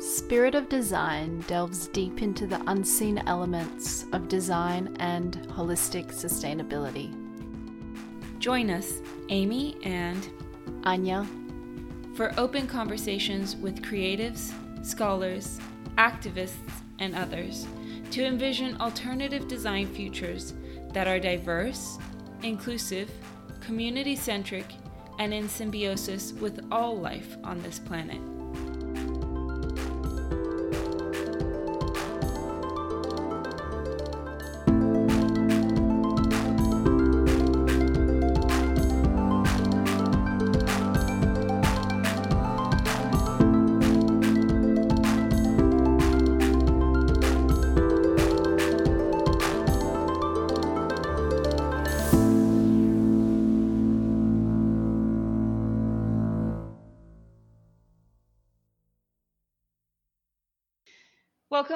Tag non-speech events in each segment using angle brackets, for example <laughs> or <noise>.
Spirit of Design delves deep into the unseen elements of design and holistic sustainability. Join us, Amy and Anya, for open conversations with creatives, scholars, activists, and others to envision alternative design futures that are diverse, inclusive, community centric, and in symbiosis with all life on this planet.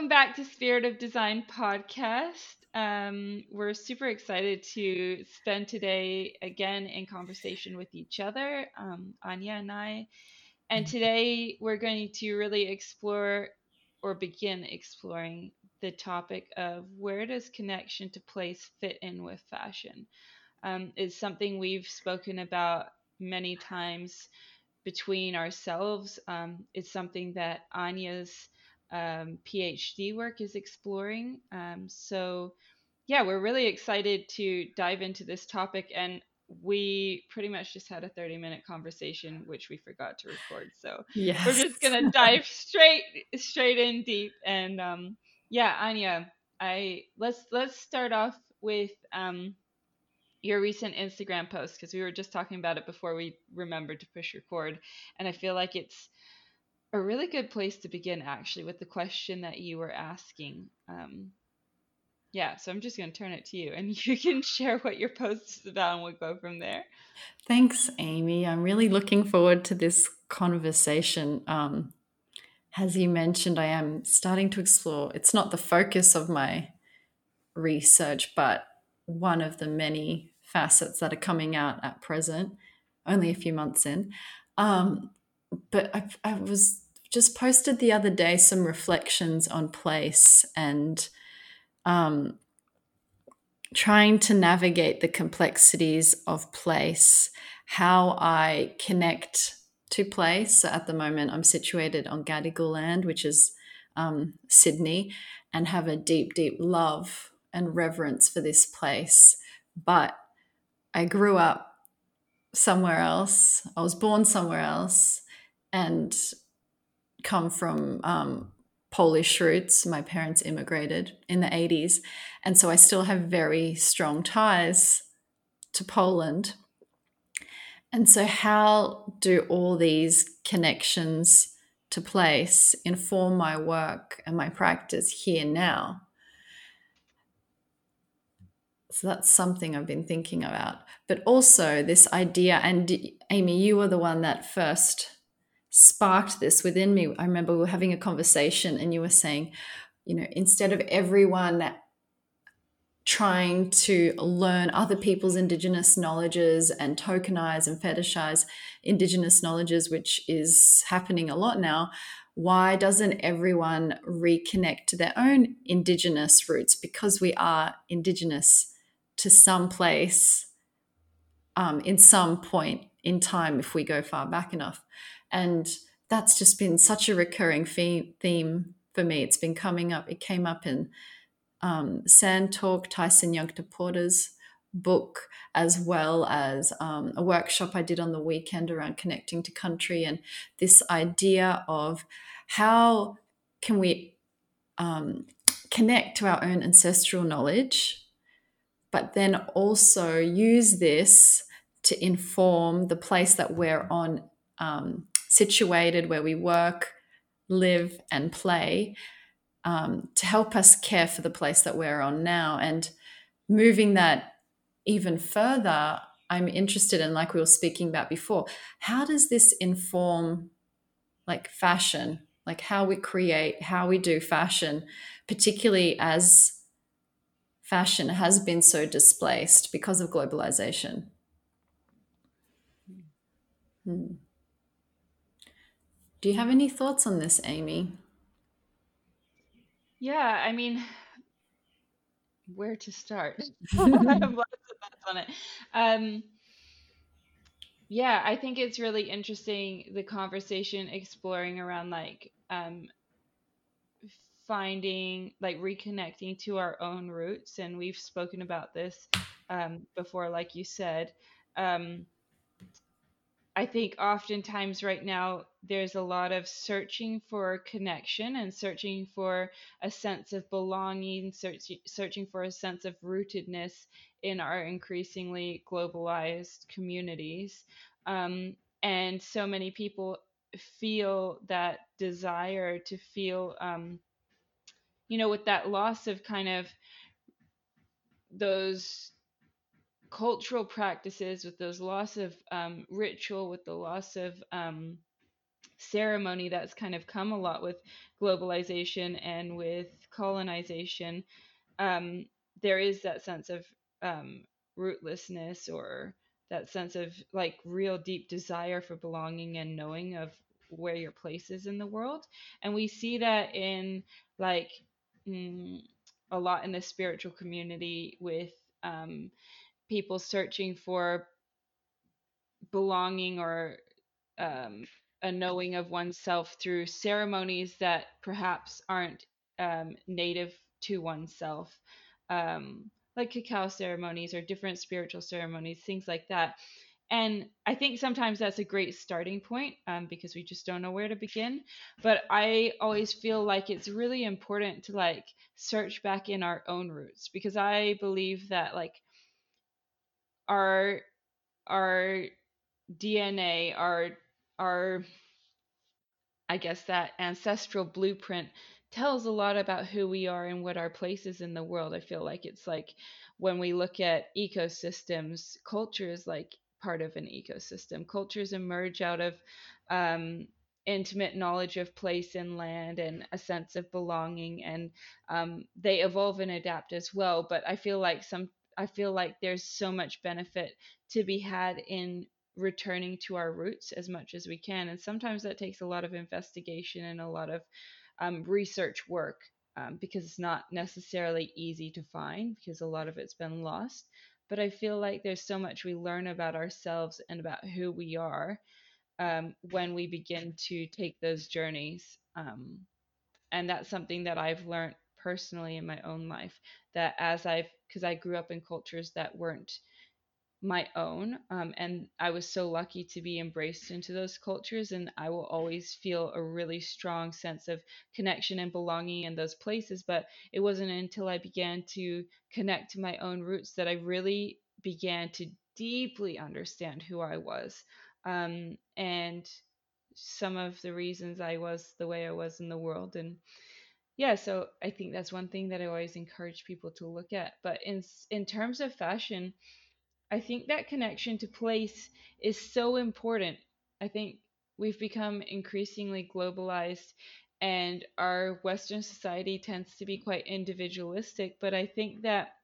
Welcome back to Spirit of Design podcast. Um, we're super excited to spend today again in conversation with each other, um, Anya and I. And today we're going to really explore or begin exploring the topic of where does connection to place fit in with fashion? Um, it's something we've spoken about many times between ourselves. Um, it's something that Anya's um, PhD work is exploring. Um, so, yeah, we're really excited to dive into this topic. And we pretty much just had a 30 minute conversation, which we forgot to record. So yes. we're just gonna <laughs> dive straight straight in deep. And um, yeah, Anya, I let's let's start off with um, your recent Instagram post because we were just talking about it before we remembered to push record, and I feel like it's a really good place to begin actually with the question that you were asking. Um, yeah so i'm just going to turn it to you and <laughs> you can share what your post is about and we'll go from there. Thanks amy. I'm really looking forward to this conversation. Um, as you mentioned i am starting to explore. It's not the focus of my research but one of the many facets that are coming out at present only a few months in. Um, but I, I was just posted the other day some reflections on place and um, trying to navigate the complexities of place, how I connect to place. So at the moment, I'm situated on Gadigal land, which is um, Sydney, and have a deep, deep love and reverence for this place. But I grew up somewhere else. I was born somewhere else. And come from um, Polish roots. My parents immigrated in the 80s. And so I still have very strong ties to Poland. And so, how do all these connections to place inform my work and my practice here now? So, that's something I've been thinking about. But also, this idea, and Amy, you were the one that first sparked this within me. I remember we were having a conversation and you were saying, you know, instead of everyone trying to learn other people's indigenous knowledges and tokenize and fetishize indigenous knowledges, which is happening a lot now, why doesn't everyone reconnect to their own indigenous roots? Because we are indigenous to some place um, in some point in time if we go far back enough. And that's just been such a recurring theme for me. It's been coming up. It came up in um, Sand Talk, Tyson Yunkaporta's book, as well as um, a workshop I did on the weekend around connecting to country and this idea of how can we um, connect to our own ancestral knowledge, but then also use this to inform the place that we're on um, situated where we work, live, and play um, to help us care for the place that we're on now. And moving that even further, I'm interested in, like we were speaking about before, how does this inform like fashion, like how we create, how we do fashion, particularly as fashion has been so displaced because of globalization? Hmm. Do you have any thoughts on this, Amy? Yeah, I mean, where to start? <laughs> <laughs> I have lots of thoughts on it. Um, yeah, I think it's really interesting the conversation exploring around like um, finding like reconnecting to our own roots and we've spoken about this um, before like you said um, i think oftentimes right now there's a lot of searching for connection and searching for a sense of belonging search, searching for a sense of rootedness in our increasingly globalized communities. Um, and so many people feel that desire to feel um, you know, with that loss of kind of those cultural practices, with those loss of um, ritual, with the loss of um, ceremony that's kind of come a lot with globalization and with colonization, um, there is that sense of um, rootlessness or that sense of like real deep desire for belonging and knowing of where your place is in the world. And we see that in like mm, a lot in the spiritual community with um, people searching for belonging or um, a knowing of oneself through ceremonies that perhaps aren't um, native to oneself, um, like cacao ceremonies or different spiritual ceremonies, things like that. And i think sometimes that's a great starting point um, because we just don't know where to begin. But i always feel like it's really important to like search back in our own roots because i believe that like our our dna our our i guess that ancestral blueprint tells a lot about who we are and what our place is in the world i feel like it's like when we look at ecosystems cultures like part of an ecosystem. Cultures emerge out of um, intimate knowledge of place and land and a sense of belonging, and um, they evolve and adapt as well. But I feel like some, I feel like there's so much benefit to be had in returning to our roots as much as we can, and sometimes that takes a lot of investigation and a lot of um, research work. Um, because it's not necessarily easy to find because a lot of it's been lost but I feel like there's so much we learn about ourselves and about who we are um, when we begin to take those journeys. Um, and that's something that I've learned personally in my own life that as I've, because I grew up in cultures that weren't my own. Um, and I was so lucky to be embraced into those cultures. And I will always feel a really strong sense of connection and belonging in those places. But it wasn't until I began to connect to my own roots that I really began to deeply understand who I was. Um, and some of the reasons I was the way I was in the world. And yeah, so I think that's one thing that I always encourage people to look at. But in in terms of fashion, I think that connection to place is so important. I think we've become increasingly globalized and our Western society tends to be quite individualistic. But I think that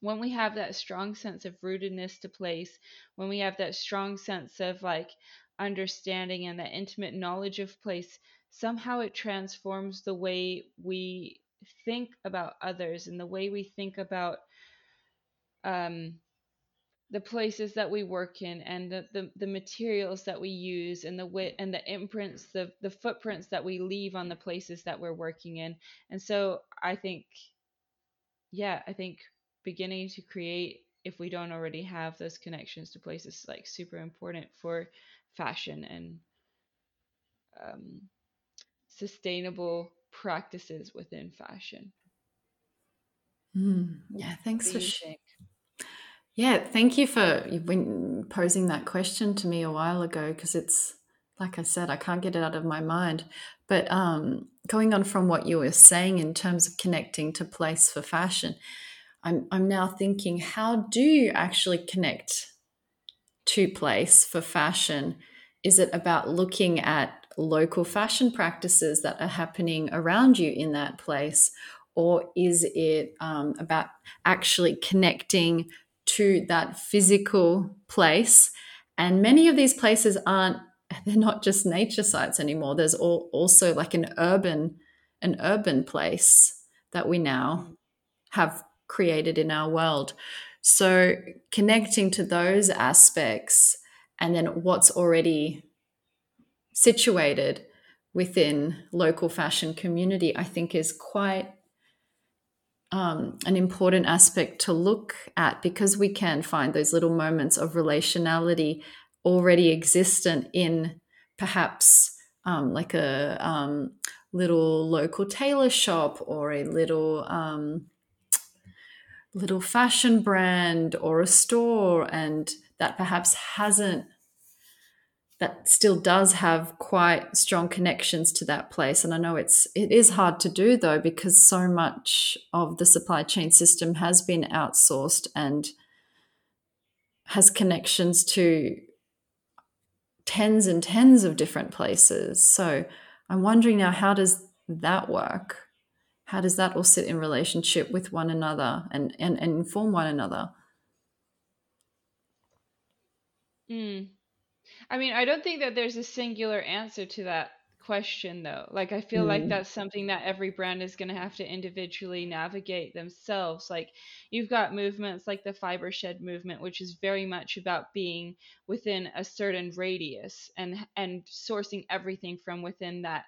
when we have that strong sense of rootedness to place, when we have that strong sense of like understanding and that intimate knowledge of place, somehow it transforms the way we think about others and the way we think about um, the places that we work in and the, the, the materials that we use and the wit and the imprints the, the footprints that we leave on the places that we're working in. And so i think yeah i think beginning to create if we don't already have those connections to places like super important for fashion and um, sustainable practices within fashion mm, yeah thanks for sharing yeah, thank you for posing that question to me a while ago because it's like I said, I can't get it out of my mind. But um, going on from what you were saying in terms of connecting to place for fashion, I'm I'm now thinking, how do you actually connect to place for fashion? Is it about looking at local fashion practices that are happening around you in that place? Or is it um, about actually connecting to that physical place. And many of these places aren't, <laughs> they're not just nature sites anymore. There's all, also like an urban an urban place that we now mm. have created in our world. So connecting to those aspects and then what's already situated within local fashion community, I think is quite um, an important aspect to look at because we can find those little moments of relationality already existent in perhaps um, like a um, little local tailor shop or a little um, little fashion brand or a store and that perhaps hasn't that still does have quite strong connections to that place. And i know it's it is hard to do though because so much of the supply chain system has been outsourced and has connections to tens and tens of different places. So i'm wondering now how does that work? How does that all sit in relationship with one another and and, and inform one another? Mm. I mean, I don't think that there's a singular answer to that question though. Like I feel mm. like that's something that every brand is going to have to individually navigate themselves. Like you've got movements like the fiber shed movement which is very much about being within a certain radius and and sourcing everything from within that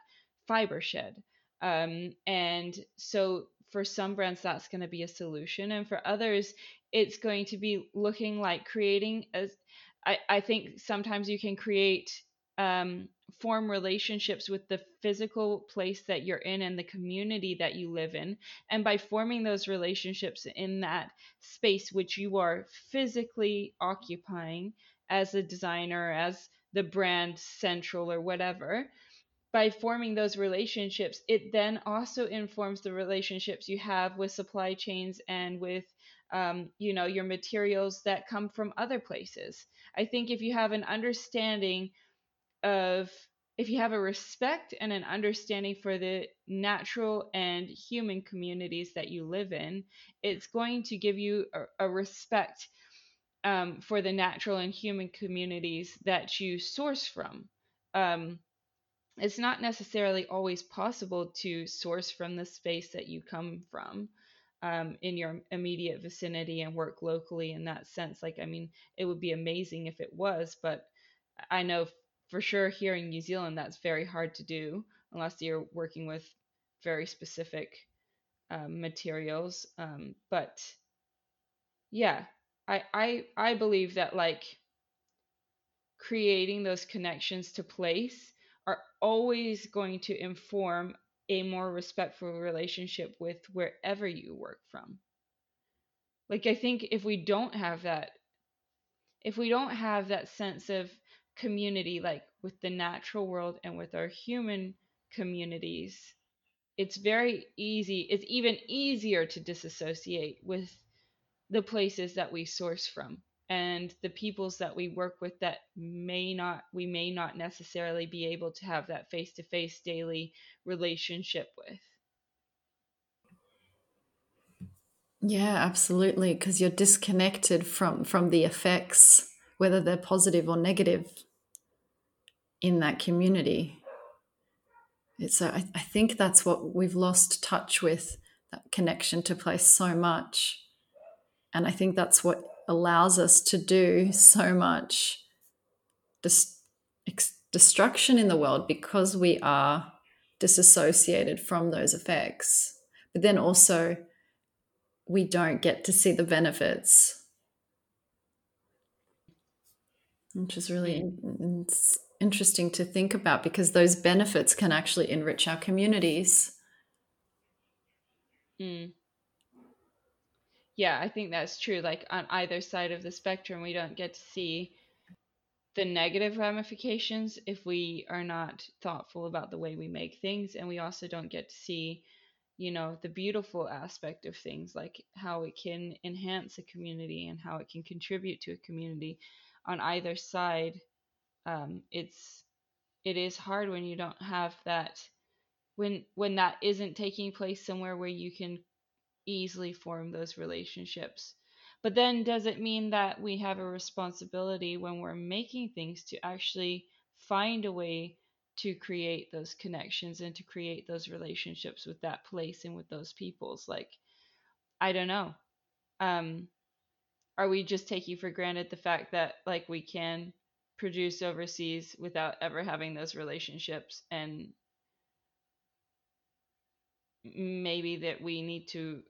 fiber shed. Um, and so for some brands that's going to be a solution and for others it's going to be looking like creating a I, I think sometimes you can create um, form relationships with the physical place that you're in and the community that you live in. And by forming those relationships in that space which you are physically occupying as a designer, as the brand central or whatever, by forming those relationships, it then also informs the relationships you have with supply chains and with um, you know your materials that come from other places. I think if you have an understanding of if you have a respect and an understanding for the natural and human communities that you live in it's going to give you a, a respect um, for the natural and human communities that you source from. Um, it's not necessarily always possible to source from the space that you come from um, in your immediate vicinity and work locally in that sense. Like, I mean, it would be amazing if it was, but I know for sure here in New Zealand that's very hard to do unless you're working with very specific um, materials. Um, but yeah, I, I I believe that like creating those connections to place are always going to inform a more respectful relationship with wherever you work from. Like, I think if we don't have that, if we don't have that sense of community, like with the natural world and with our human communities, it's very easy, it's even easier to disassociate with the places that we source from and the peoples that we work with that may not we may not necessarily be able to have that face to face daily relationship with. Yeah absolutely because you're disconnected from from the effects whether they're positive or negative in that community. It's I think that's what we've lost touch with that connection to place so much. And i think that's what allows us to do so much dis- destruction in the world because we are disassociated from those effects. But then also, we don't get to see the benefits, which is really in- interesting to think about because those benefits can actually enrich our communities. Mm yeah, I think that's true. Like on either side of the spectrum, we don't get to see the negative ramifications if we are not thoughtful about the way we make things. And we also don't get to see, you know, the beautiful aspect of things, like how it can enhance a community and how it can contribute to a community on either side. Um, it's it is hard when you don't have that when when that isn't taking place somewhere where you can easily form those relationships. But then, does it mean that we have a responsibility when we're making things to actually find a way to create those connections and to create those relationships with that place and with those peoples like i don't know um are we just taking for granted the fact that like we can produce overseas without ever having those relationships and maybe that we need to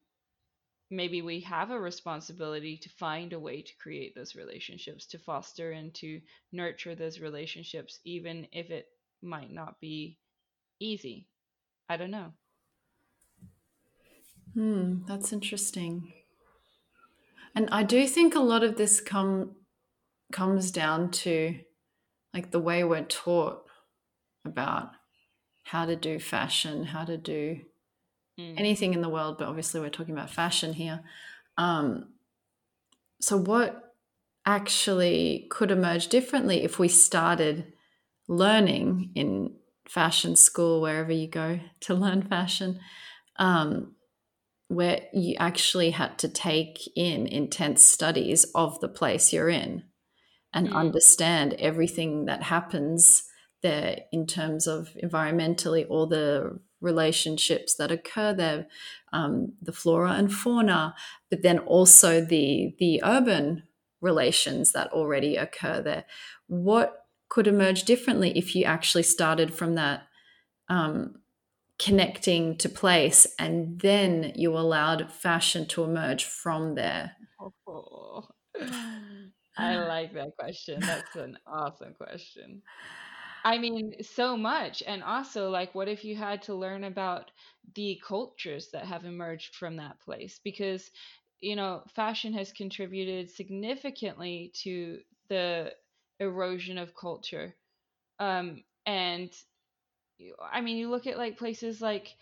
maybe we have a responsibility to find a way to create those relationships to foster and to nurture those relationships even if it might not be easy. I don't know. Hmm that's interesting. And i do think a lot of this come comes down to like the way we're taught about how to do fashion how to do mm. anything in the world, but obviously we're talking about fashion here. Um, so, what actually could emerge differently if we started learning in fashion school, wherever you go <laughs> to learn fashion, um, where you actually had to take in intense studies of the place you're in and mm. understand everything that happens there in terms of environmentally all the relationships that occur there, um, the flora and fauna, but then also the the urban relations that already occur there. What could emerge differently if you actually started from that um, connecting to place and then you allowed fashion to emerge from there? Oh, <laughs> I <sighs> like that question. That's an awesome question. I mean, so much. And also, like, what if you had to learn about the cultures that have emerged from that place? Because, you know, fashion has contributed significantly to the erosion of culture. Um, and I mean, you look at like places like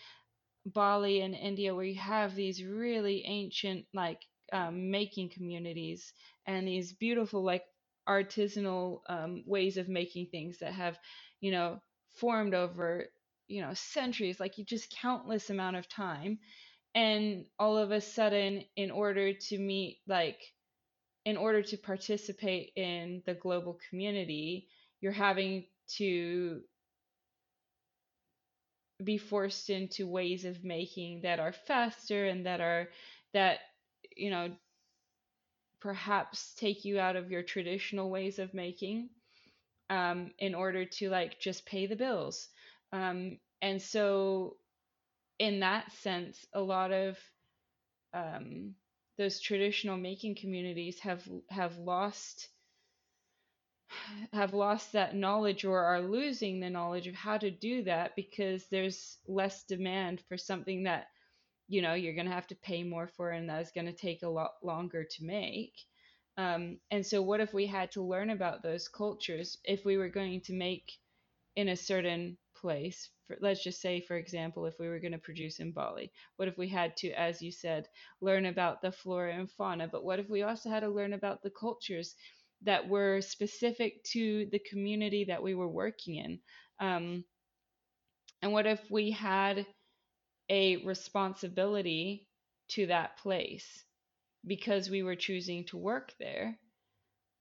Bali and India where you have these really ancient, like, um, making communities and these beautiful, like, artisanal um, ways of making things that have, you know, formed over, you know, centuries, like just countless amount of time. And all of a sudden, in order to meet, like, in order to participate in the global community, you're having to be forced into ways of making that are faster and that are that you know perhaps take you out of your traditional ways of making um, in order to like just pay the bills. Um, and so, in that sense, a lot of um, those traditional making communities have have lost have lost that knowledge or are losing the knowledge of how to do that because there's less demand for something that you know you're going to have to pay more for it and that's going to take a lot longer to make. Um, and so what if we had to learn about those cultures if we were going to make in a certain place? For, let's just say for example if we were going to produce in bali what if we had to as you said learn about the flora and fauna? But what if we also had to learn about the cultures that were specific to the community that we were working in? Um, and what if we had a responsibility to that place because we were choosing to work there.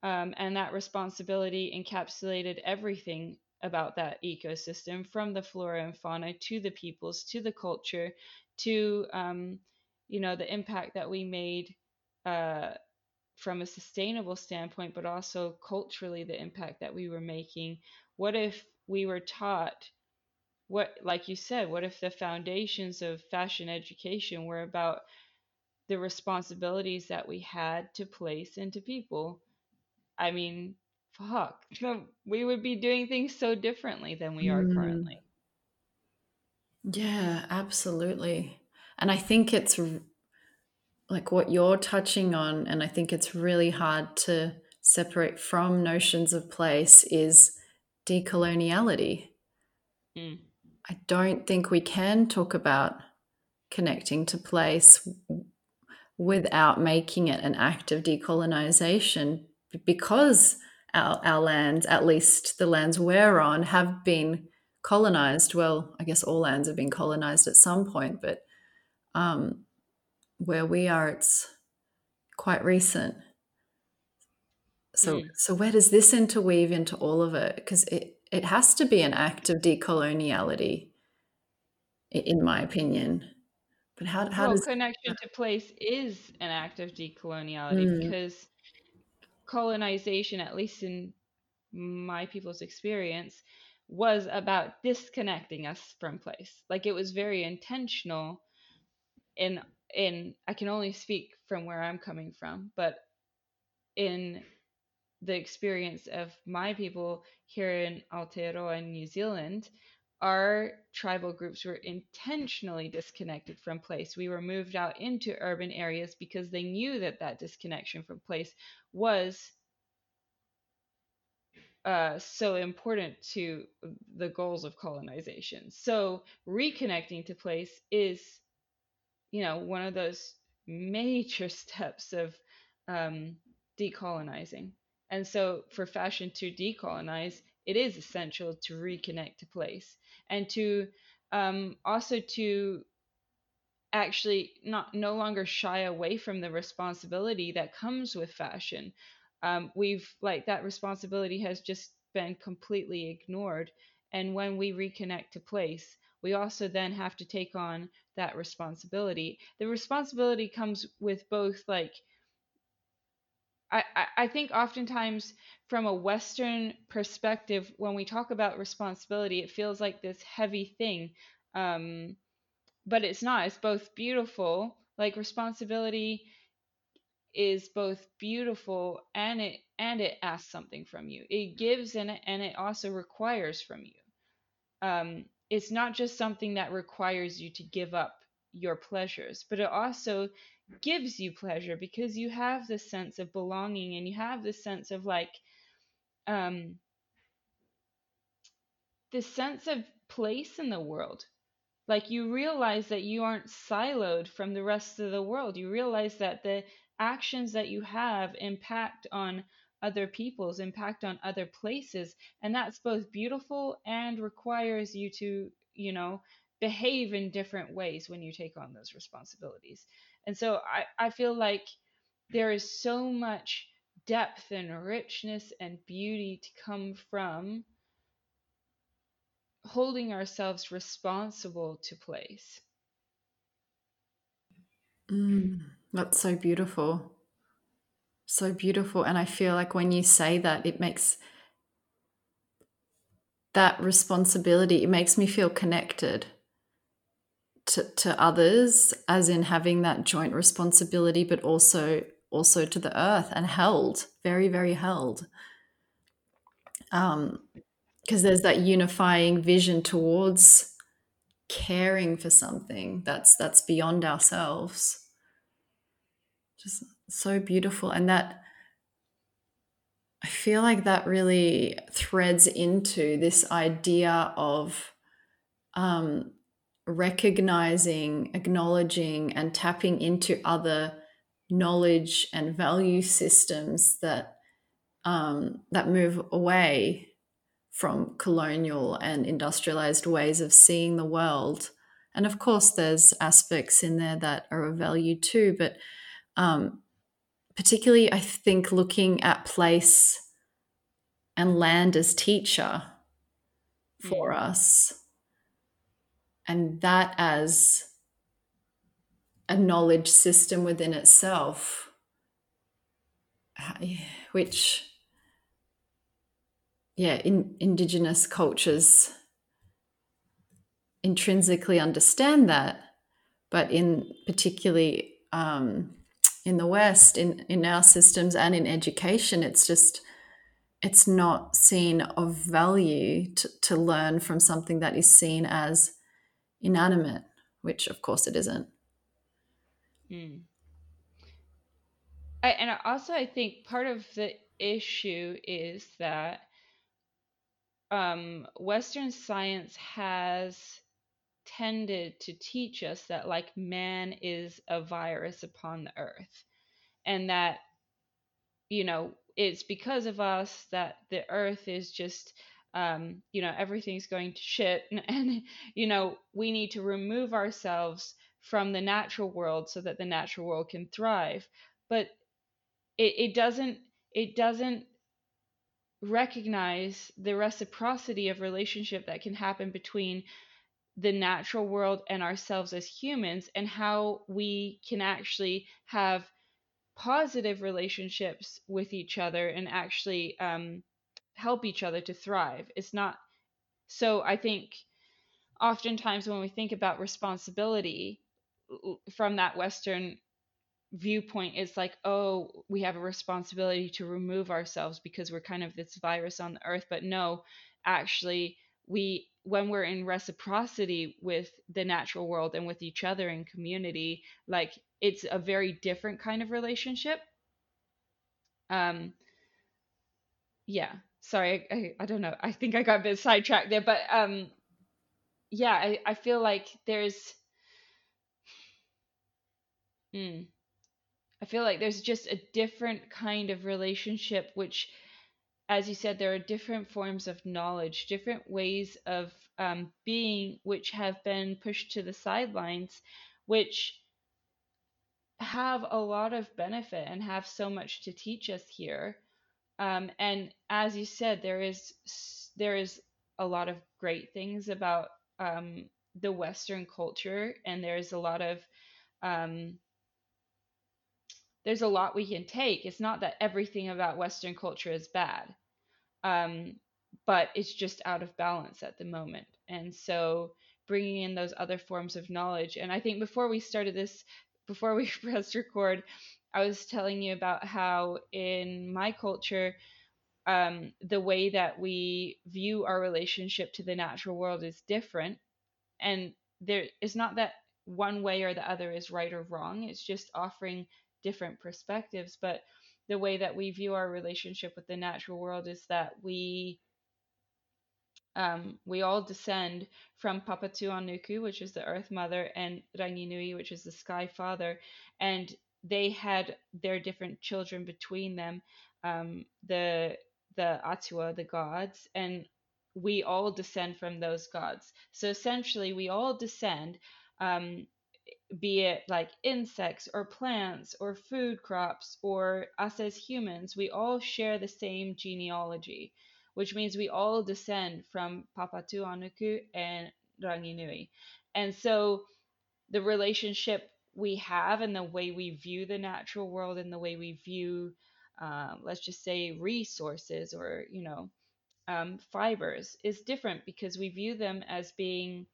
Um, and that responsibility encapsulated everything about that ecosystem from the flora and fauna to the peoples to the culture to um, you know the impact that we made uh, from a sustainable standpoint but also culturally the impact that we were making what if we were taught what like you said what if the foundations of fashion education were about the responsibilities that we had to place into people i mean fuck <laughs> we would be doing things so differently than we are mm. currently yeah absolutely and i think it's like what you're touching on and i think it's really hard to separate from notions of place is decoloniality mm. I don't think we can talk about connecting to place without making it an act of decolonization because our, our lands, at least the lands we're on, have been colonized. Well, I guess all lands have been colonized at some point, but um, where we are, it's quite recent. So, mm. so where does this interweave into all of it? Because it it has to be an act of decoloniality, in my opinion. But how, how well, does connection to place is an act of decoloniality mm. because colonization, at least in my people's experience, was about disconnecting us from place. Like it was very intentional in in I can only speak from where I'm coming from, but in the experience of my people here in Aotearoa New Zealand, our tribal groups were intentionally disconnected from place. We were moved out into urban areas because they knew that that disconnection from place was uh, so important to the goals of colonization. So reconnecting to place is, you know, one of those major <laughs> steps of um, decolonizing. And so for fashion to decolonize, it is essential to reconnect to place and to um, also to actually not no longer shy away from the responsibility that comes with fashion. Um, we've like that responsibility has just been completely ignored. And when we reconnect to place, we also then have to take on that responsibility. The responsibility comes with both like I, I think oftentimes from a Western perspective, when we talk about responsibility, it feels like this heavy thing. Um, but it's not. It's both beautiful. Like responsibility is both beautiful and it and it asks something from you. It gives and it, and it also requires from you. Um, it's not just something that requires you to give up your pleasures, but it also gives you pleasure because you have this sense of belonging and you have this sense of like um this sense of place in the world. Like you realize that you aren't siloed from the rest of the world. You realize that the actions that you have impact on other people's impact on other places and that's both beautiful and requires you to you know behave in different ways when you take on those responsibilities and so I, I feel like there is so much depth and richness and beauty to come from holding ourselves responsible to place. Mm, that's so beautiful. So beautiful. And I feel like when you say that, it makes that responsibility, it makes me feel connected to, to others as in having that joint responsibility but also also to the earth and held very very held. Um because there's that unifying vision towards caring for something that's that's beyond ourselves. Just so beautiful and that i feel like that really threads into this idea of um recognizing, acknowledging, and tapping into other knowledge and value systems that um, that move away from colonial and industrialized ways of seeing the world. And of course, there's aspects in there that are of value too, but um, particularly, I think looking at place and land as teacher for mm. us and that as a knowledge system within itself, which, yeah, in indigenous cultures intrinsically understand that, but in particularly um, in the West, in in our systems and in education, it's just it's not seen of value to, to learn from something that is seen as inanimate, which of course it isn't. Mm. I, and also, I think part of the issue is that um, Western science has tended to teach us that, like, man is a virus upon the earth, and that, you know, it's because of us that the earth is just um, you know, everything's going to shit. And, <laughs> and, you know, we need to remove ourselves from the natural world so that the natural world can thrive. But it, it doesn't, it doesn't recognize the reciprocity of relationship that can happen between the natural world and ourselves as humans and how we can actually have positive relationships with each other and actually um, help each other to thrive. It's not so I think oftentimes when we think about responsibility from that Western viewpoint, it's like, oh, we have a responsibility to remove ourselves because we're kind of this virus on the earth. But no, actually, we when we're in reciprocity with the natural world and with each other in community, like it's a very different kind of relationship. Um, yeah, sorry, I, I don't know. I think I got a bit sidetracked there, but um, yeah, I, I feel like there's, mm, I feel like there's just a different kind of relationship, which, as you said, there are different forms of knowledge, different ways of um, being, which have been pushed to the sidelines, which have a lot of benefit and have so much to teach us here um, and as you said, there is there is a lot of great things about um, the Western culture, and there's a lot of um, there's a lot we can take. It's not that everything about Western culture is bad, um, but it's just out of balance at the moment. And so bringing in those other forms of knowledge. And I think before we started this, before we <laughs> pressed record, I was telling you about how in my culture, um, the way that we view our relationship to the natural world is different. And there is not that one way or the other is right or wrong, it's just offering different perspectives. But the way that we view our relationship with the natural world is that we um, we all descend from Papatuanuku, which is the Earth Mother, and Ranginui, which is the Sky Father, and they had their different children between them, um, the the Atua, the gods, and we all descend from those gods. So essentially, we all descend, um, be it like insects or plants or food crops or us as humans, we all share the same genealogy, which means we all descend from Papatuanuku and Ranginui. And so the relationship we have and the way we view the natural world and the way we view um, let's just say resources or you know um, fibers is different because we view them as being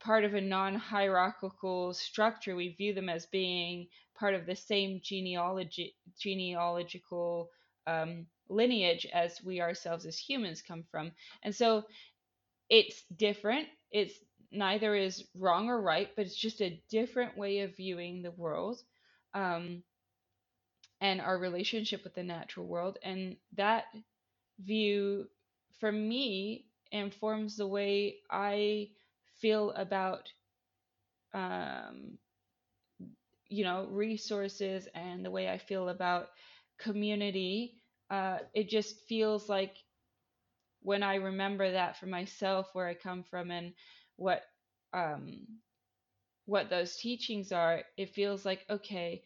part of a non-hierarchical structure. We view them as being part of the same genealogy genealogical um, lineage as we ourselves as humans come from. And so it's different. It's neither is wrong or right, but it's just a different way of viewing the world um, and our relationship with the natural world. And that view, for me, informs the way I feel about, um, you know, resources and the way I feel about community. Uh, it just feels like when I remember that for myself, where I come from, and what um what those teachings are it feels like okay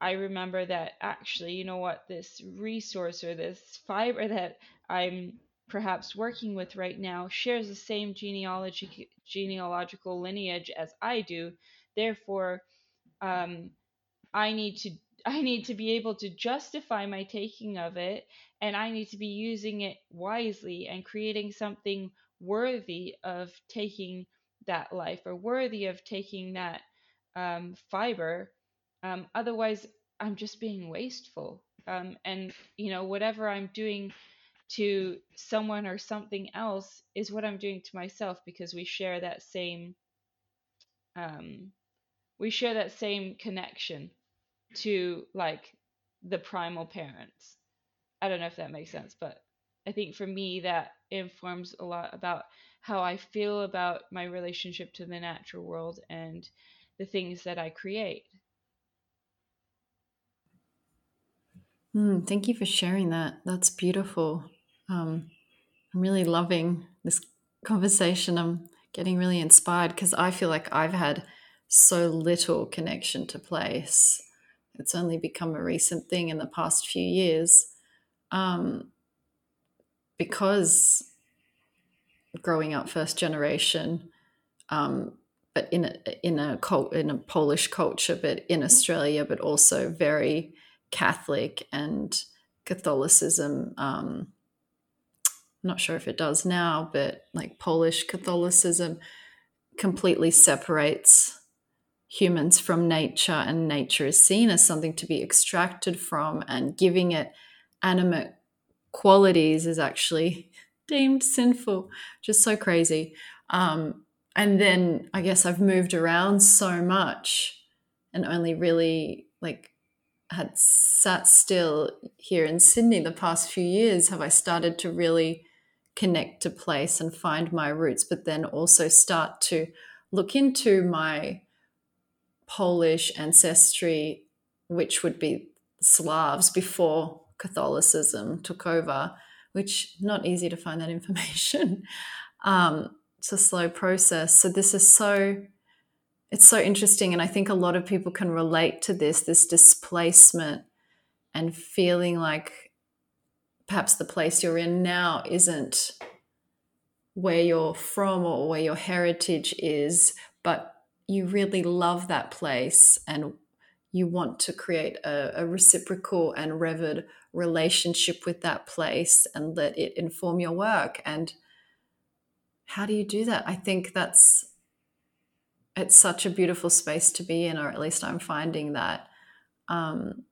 i remember that actually you know what this resource or this fiber that i'm perhaps working with right now shares the same genealogy genealogical lineage as i do. Therefore um, i need to <laughs> i need to be able to justify my taking of it and i need to be using it wisely and creating something worthy of taking that life or worthy of taking that um, fiber. Um, otherwise, I'm just being wasteful. Um, and, you know, whatever I'm doing to someone or something else is what I'm doing to myself because we share that same um, we share that same connection to like the primal parents. I don't know if that makes sense, but I think for me that informs a lot about how I feel about my relationship to the natural world and the things that I create. Mm, thank you for sharing that. That's beautiful. Um, I'm really loving this conversation. I'm getting really inspired because I feel like I've had so little connection to place. It's only become a recent thing in the past few years. Um, because growing up first generation, um, but in a in a cult in a Polish culture, but in Australia, but also very Catholic and Catholicism. Um, not sure if it does now, but like Polish Catholicism completely separates humans from nature, and nature is seen as something to be extracted from, and giving it animate qualities is actually <laughs> deemed sinful. Just so crazy. Um, and then I guess I've moved around so much and only really like had sat still here in Sydney the past few years have I started to really connect to place and find my roots, but then also start to look into my Polish ancestry, which would be Slavs before Catholicism took over, which not easy to find that <laughs> information. um, it's a slow process. So this is so it's so interesting and I think a lot of people can relate to this this displacement and feeling like perhaps the place you're in now isn't where you're from or where your heritage is, but you really love that place and you want to create a, a, reciprocal and revered relationship with that place and let it inform your work. And how do you do that? I think that's it's such a beautiful space to be in, or at least I'm finding that. Um,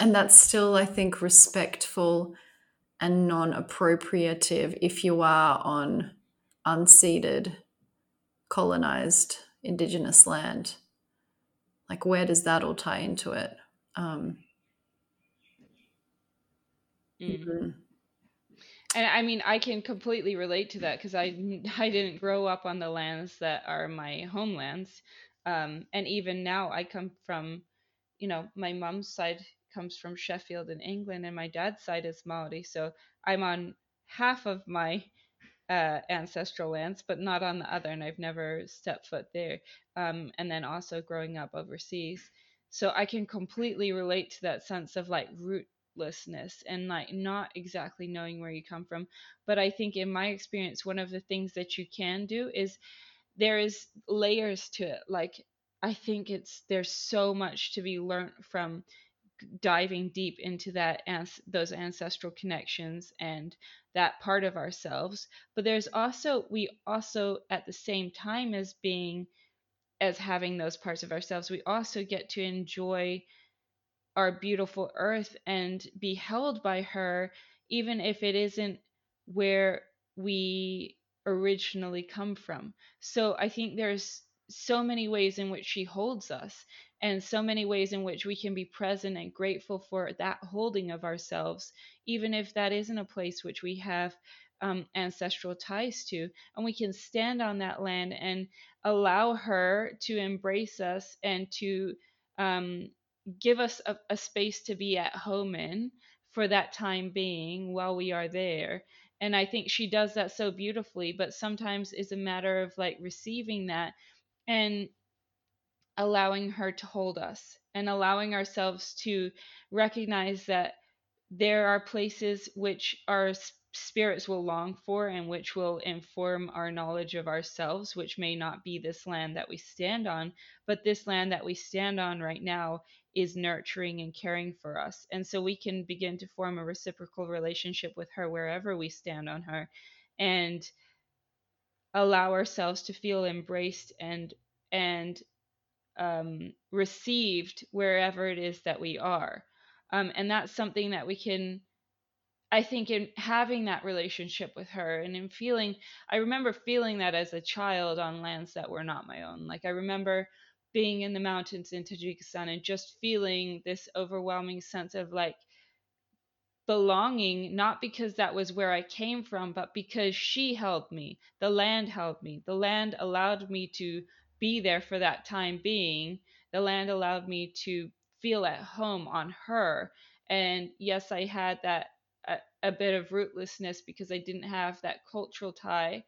and that's still, I think, respectful and non appropriative if you are on unceded, colonized indigenous land. Like, where does that all tie into it? Um, mm-hmm. mm-hmm. And I mean, I can completely relate to that because I <laughs> I didn't grow up on the lands that are my homelands, um, and even now I come from, you know, my mom's side comes from Sheffield in England, and my dad's side is Maori. So I'm on half of my uh, ancestral lands, but not on the other, and I've never stepped foot there. Um, and then also growing up overseas, so I can completely relate to that sense of like rootlessness and like not exactly knowing where you come from. But I think in my experience, one of the things that you can do is there is layers to it. Like I think it's there's so much to be learned from diving deep into that those ancestral connections and that part of ourselves but there's also we also at the same time as being as having those parts of ourselves we also get to enjoy our beautiful earth and be held by her even if it isn't where we originally come from so i think there's so many ways in which she holds us and so many ways in which we can be present and grateful for that holding of ourselves, even if that isn't a place which we have um, ancestral ties to. And we can stand on that land and allow her to embrace us and to um, give us a, a space to be at home in for that time being while we are there. And I think she does that so beautifully, but sometimes it's a matter of like receiving that and allowing her to hold us and allowing ourselves to recognize that there are places which our spirits will long for and which will inform our knowledge of ourselves, which may not be this land that we stand on, but this land that we stand on right now is nurturing and caring for us. And so we can begin to form a reciprocal relationship with her wherever we stand on her and allow ourselves to feel embraced and and um, received wherever it is that we are. Um, and that's something that we can, I think, in having that relationship with her and in feeling, I remember feeling that as a child on lands that were not my own. Like I remember being in the mountains in Tajikistan and just feeling this overwhelming sense of like, belonging not because that was where I came from, but because she held me. The land held me. The land allowed me to be there for that time being, the land allowed me to feel at home on her. And yes, I had that a, a bit of rootlessness because I didn't have that cultural tie,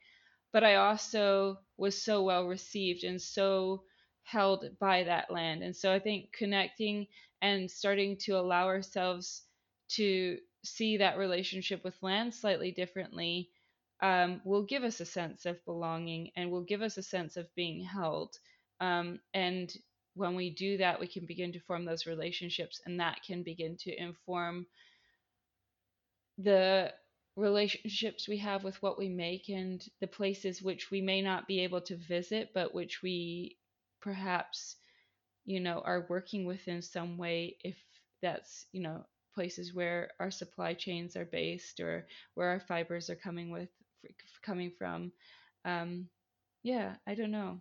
but I also was so well received and so held by that land. And so I think connecting and starting to allow ourselves to see that relationship with land slightly differently um, will give us a sense of belonging and will give us a sense of being held. Um, and when we do that, we can begin to form those relationships, and that can begin to inform the relationships we have with what we make and the places which we may not be able to visit, but which we perhaps, you know, are working with in some way if that's, you know, places where our supply chains are based or where our fibers are coming with coming from. Um, yeah, I don't know.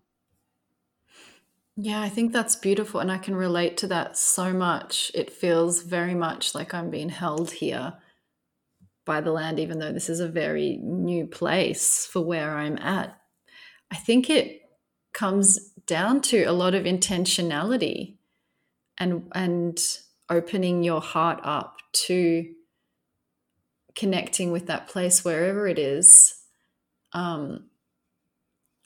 Yeah, I think that's beautiful. And I can relate to that so much. It feels very much like I'm being held here by the land, even though this is a very new place for where I'm at. I think it comes down to a lot of intentionality and and opening your heart up to connecting with that place wherever it is um,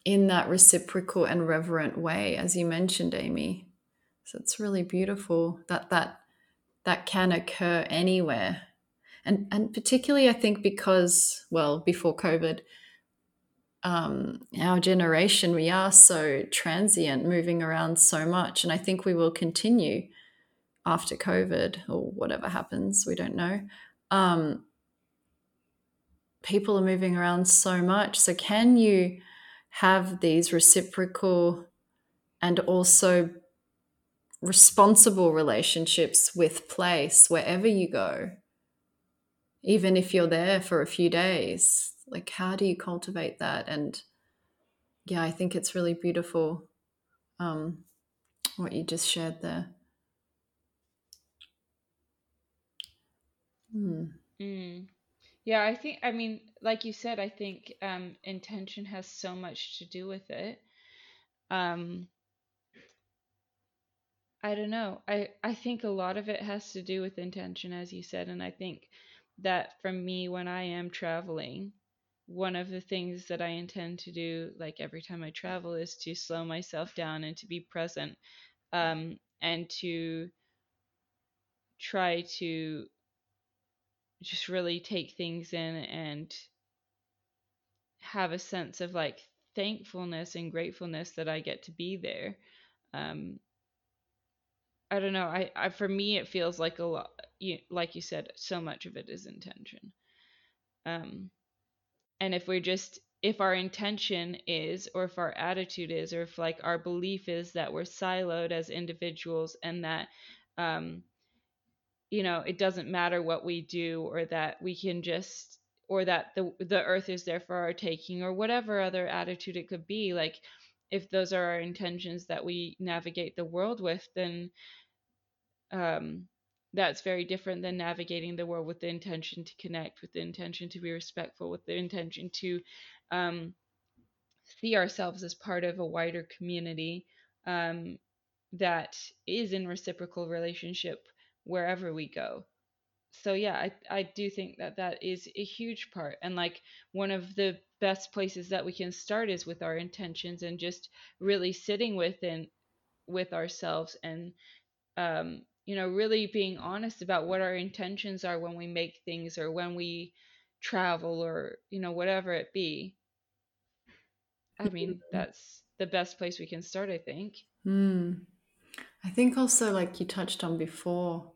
in that reciprocal and reverent way as you mentioned amy. So it's really beautiful that that that can occur anywhere. And and particularly i think because well before covid um, our generation we are so transient moving around so much and i think we will continue after covid or whatever happens we don't know um, people are moving around so much. So, can you have these reciprocal and also responsible relationships with place wherever you go? Even if you're there for a few days, like how do you cultivate that? And yeah, I think it's really beautiful um, what you just shared there. Hmm. Mm. Yeah, I think, I mean, like you said, I think um, intention has so much to do with it. Um, I don't know. I, I think a lot of it has to do with intention, as you said. And I think that for me, when I am traveling, one of the things that I intend to do, like every time I travel, is to slow myself down and to be present um, and to try to just really take things in and have a sense of like thankfulness and gratefulness that I get to be there. Um, I don't know. I, I for me it feels like a lot. You, like you said, so much of it is intention. Um, and if we're just if our intention is, or if our attitude is, or if like our belief is that we're siloed as individuals and that um, you know it doesn't matter what we do or that we can just or that the the earth is there for our taking or whatever other attitude it could be like if those are our intentions that we navigate the world with then um that's very different than navigating the world with the intention to connect with the intention to be respectful with the intention to um see ourselves as part of a wider community um that is in reciprocal relationship wherever we go. So yeah I, I do think that that is a huge part and like one of the best places that we can start is with our intentions and just really sitting within with ourselves and um you know really being honest about what our intentions are when we make things or when we travel or you know whatever it be. I mean that's the best place we can start i think. Mm. i think also like you touched on before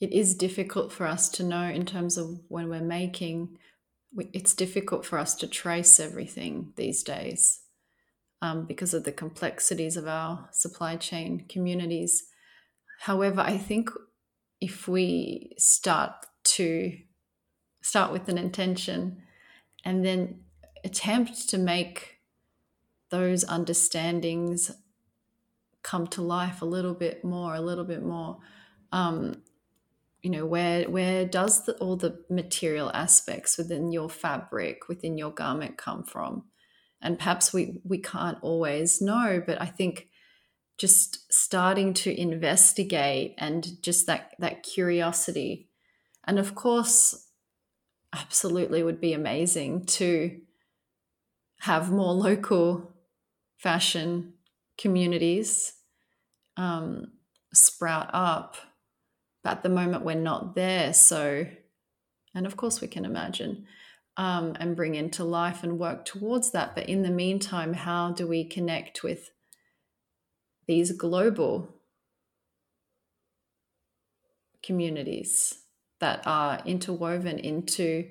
it is difficult for us to know in terms of when we're making it's difficult for us to trace everything these days um, because of the complexities of our supply chain communities however i think if we start to start with an intention and then attempt to make those understandings come to life a little bit more a little bit more um, you know where where does the, all the material aspects within your fabric within your garment come from? And perhaps we we can't always know but i think just starting to investigate and just that that curiosity and of course absolutely would be amazing to have more local fashion communities um, sprout up but at the moment we're not there so And of course, we can imagine um, and bring into life and work towards that. But in the meantime, how do we connect with these global communities that are interwoven into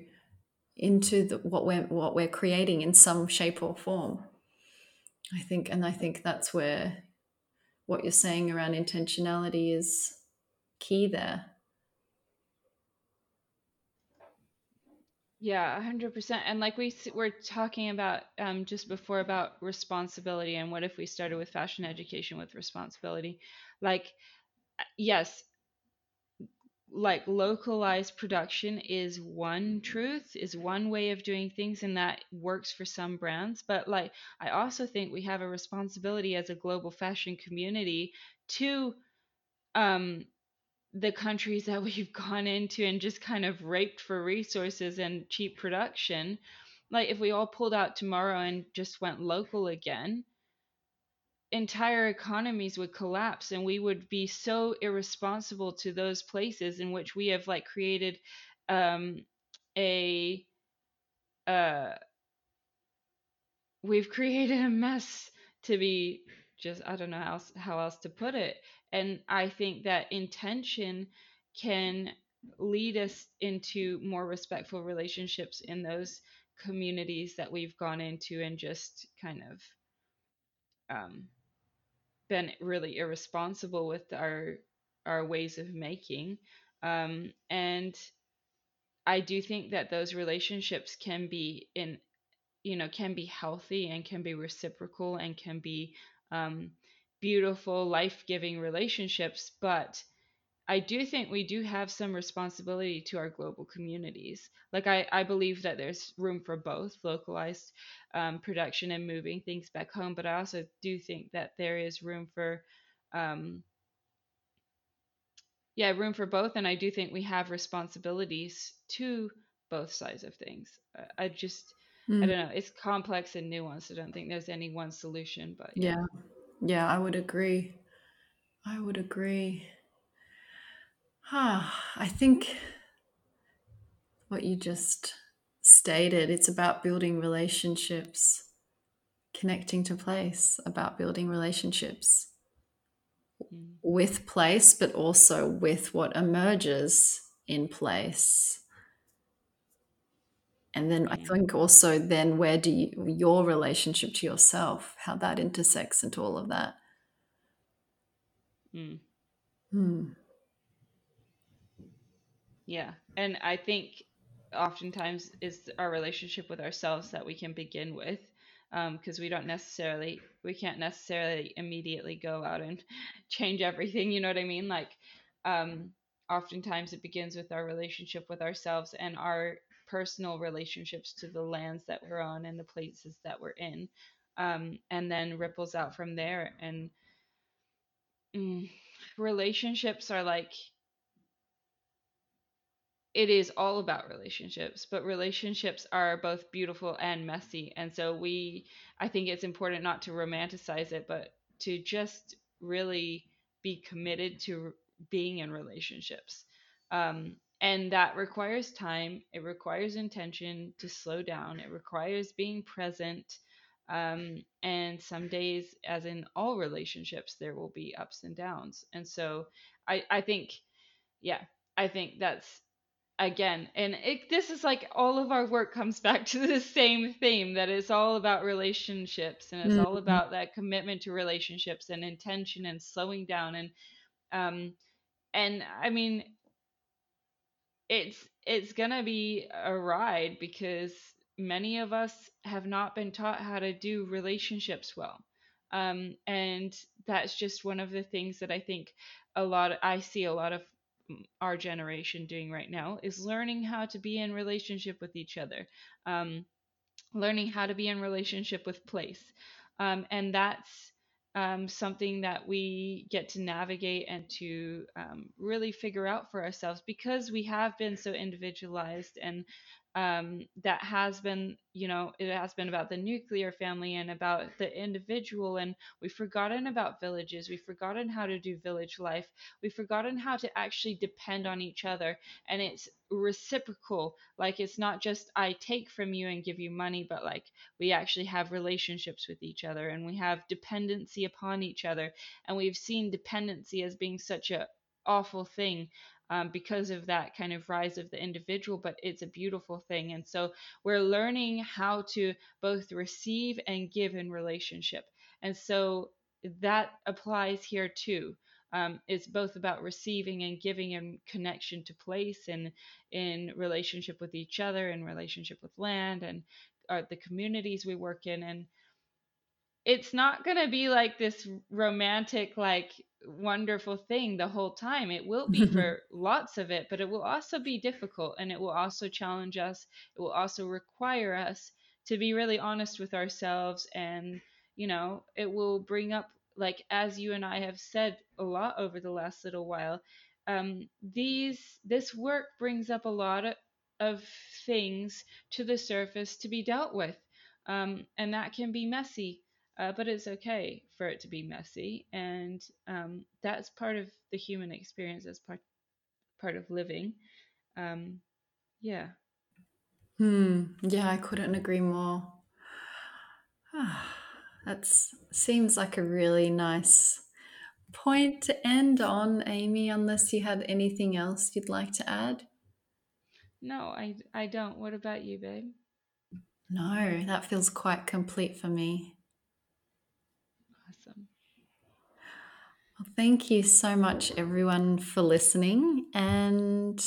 into the, what we're what we're creating in some shape or form? I think, and I think that's where what you're saying around intentionality is key there. Yeah, 100%. And like we were talking about um, just before about responsibility and what if we started with fashion education with responsibility? Like, uh, yes, like localized production is one truth, is one way of doing things, and that works for some brands. But like, I also think we have a responsibility as a global fashion community to um, the countries that <laughs> we've gone into and just kind of raped for resources and cheap production like if we all pulled out tomorrow and just went local again entire economies would collapse and we would be so irresponsible to those places in which we have like created um a uh we've created a mess to be just i don't know how else, how else to put it. And I think that intention can lead us into more respectful relationships in those communities that we've gone into and just kind of um, been really irresponsible with our our ways of making. Um, and i do think that those relationships can be in you know can be healthy and can be reciprocal and can be um, beautiful, life giving relationships, but I do think we do have some responsibility to our global communities. Like, I, I believe that there's room for both localized um, production and moving things back home, but I also do think that there is room for, um, yeah, room for both. And I do think we have responsibilities to both sides of things. I just, mm. I don't know, it's complex and nuanced. I don't think there's any one solution, but yeah. yeah. Yeah, I would agree. I would agree. Ah, I think what you just stated, it's about building relationships, connecting to place, about building relationships mm. with place, but also with what emerges in place. And then I think also then where do you your relationship to yourself, how that intersects into all of that. Mm. Hmm. Yeah. And I think oftentimes is our relationship with ourselves that we can begin with because um, we don't necessarily we can't necessarily immediately go out and <laughs> change everything you know what i mean like um, oftentimes it begins with our relationship with ourselves and our personal relationships to the lands that we're on and the places that we're in um, and then ripples out from there. And mm, relationships are like it is all about relationships but relationships are both beautiful and messy. And so we i think it's important not to romanticize it but to just really be committed to being in relationships. Um, and that requires time it requires intention to slow down it requires being present um, and some days as in all relationships there will be ups and downs and so i i think yeah i think that's again and it, this is like all of our work comes <laughs> back to the same theme that it's all about relationships and it's mm-hmm. all about that commitment to relationships and intention and slowing down and um and i mean it's it's gonna be a ride because many of us have not been taught how to do relationships well. Um, and that's just one of the things that i think a lot of, i see a lot of our generation doing right now is learning how to be in relationship with each other um, learning how to be in relationship with place. Um, and that's um, something that we get to navigate and to um, really figure out for ourselves because we have been so individualized and um, that has been, you know, it has been about the nuclear family and about the individual. And we've forgotten about villages. We've forgotten how to do village life. We've forgotten how to actually depend on each other. And it's reciprocal. Like it's not just I take from you and give you money, but like we actually have relationships with each other and we have dependency upon each other. And we've seen dependency as being such a awful thing um, because of that kind of rise of the individual, but it's a beautiful thing. And so we're learning how to both receive and give in relationship. And so that applies here too. Um, it's both about receiving and giving in connection to place and in relationship with each other, in relationship with land and uh, the communities we work in. And it's not going to be like this romantic like wonderful thing the whole time. It will be <laughs> for lots of it but it will also be difficult and it will also challenge us. It will also require us to be really honest with ourselves and you know it will bring up like as you and I have said a lot over the last little while um these this work brings up a lot of, of things to the surface to be dealt with um and that can be messy uh, but it's okay for it to be messy, and um, that's part of the human experience. That's part part of living. Um, yeah. Hmm. Yeah, I couldn't agree more. <sighs> that seems like a really nice point to end on, Amy. Unless you had anything else you'd like to add. No, I I don't. What about you, babe? No, that feels quite complete for me. Well, thank you so much, everyone, for listening. And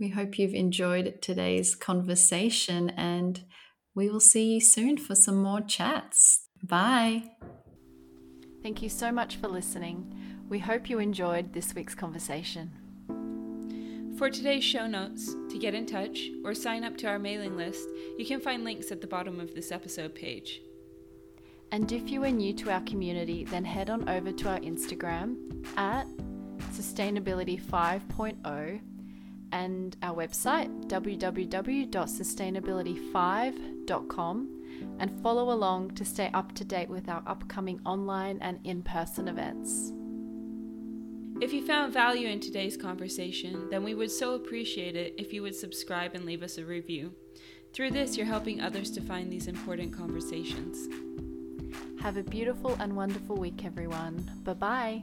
we hope you've enjoyed today's conversation. And we will see you soon for some more chats. Bye. Thank you so much for listening. We hope you enjoyed this week's conversation. For today's show notes, to get in touch or sign up to our mailing list, you can find links at the bottom of this episode page. And if you are new to our community, then head on over to our Instagram at Sustainability 5.0 and our website www.sustainability5.com and follow along to stay up to date with our upcoming online and in person events. If you found value in today's conversation, then we would so appreciate it if you would subscribe and leave us a review. Through this, you're helping others to find these important conversations. Have a beautiful and wonderful week, everyone. Bye bye.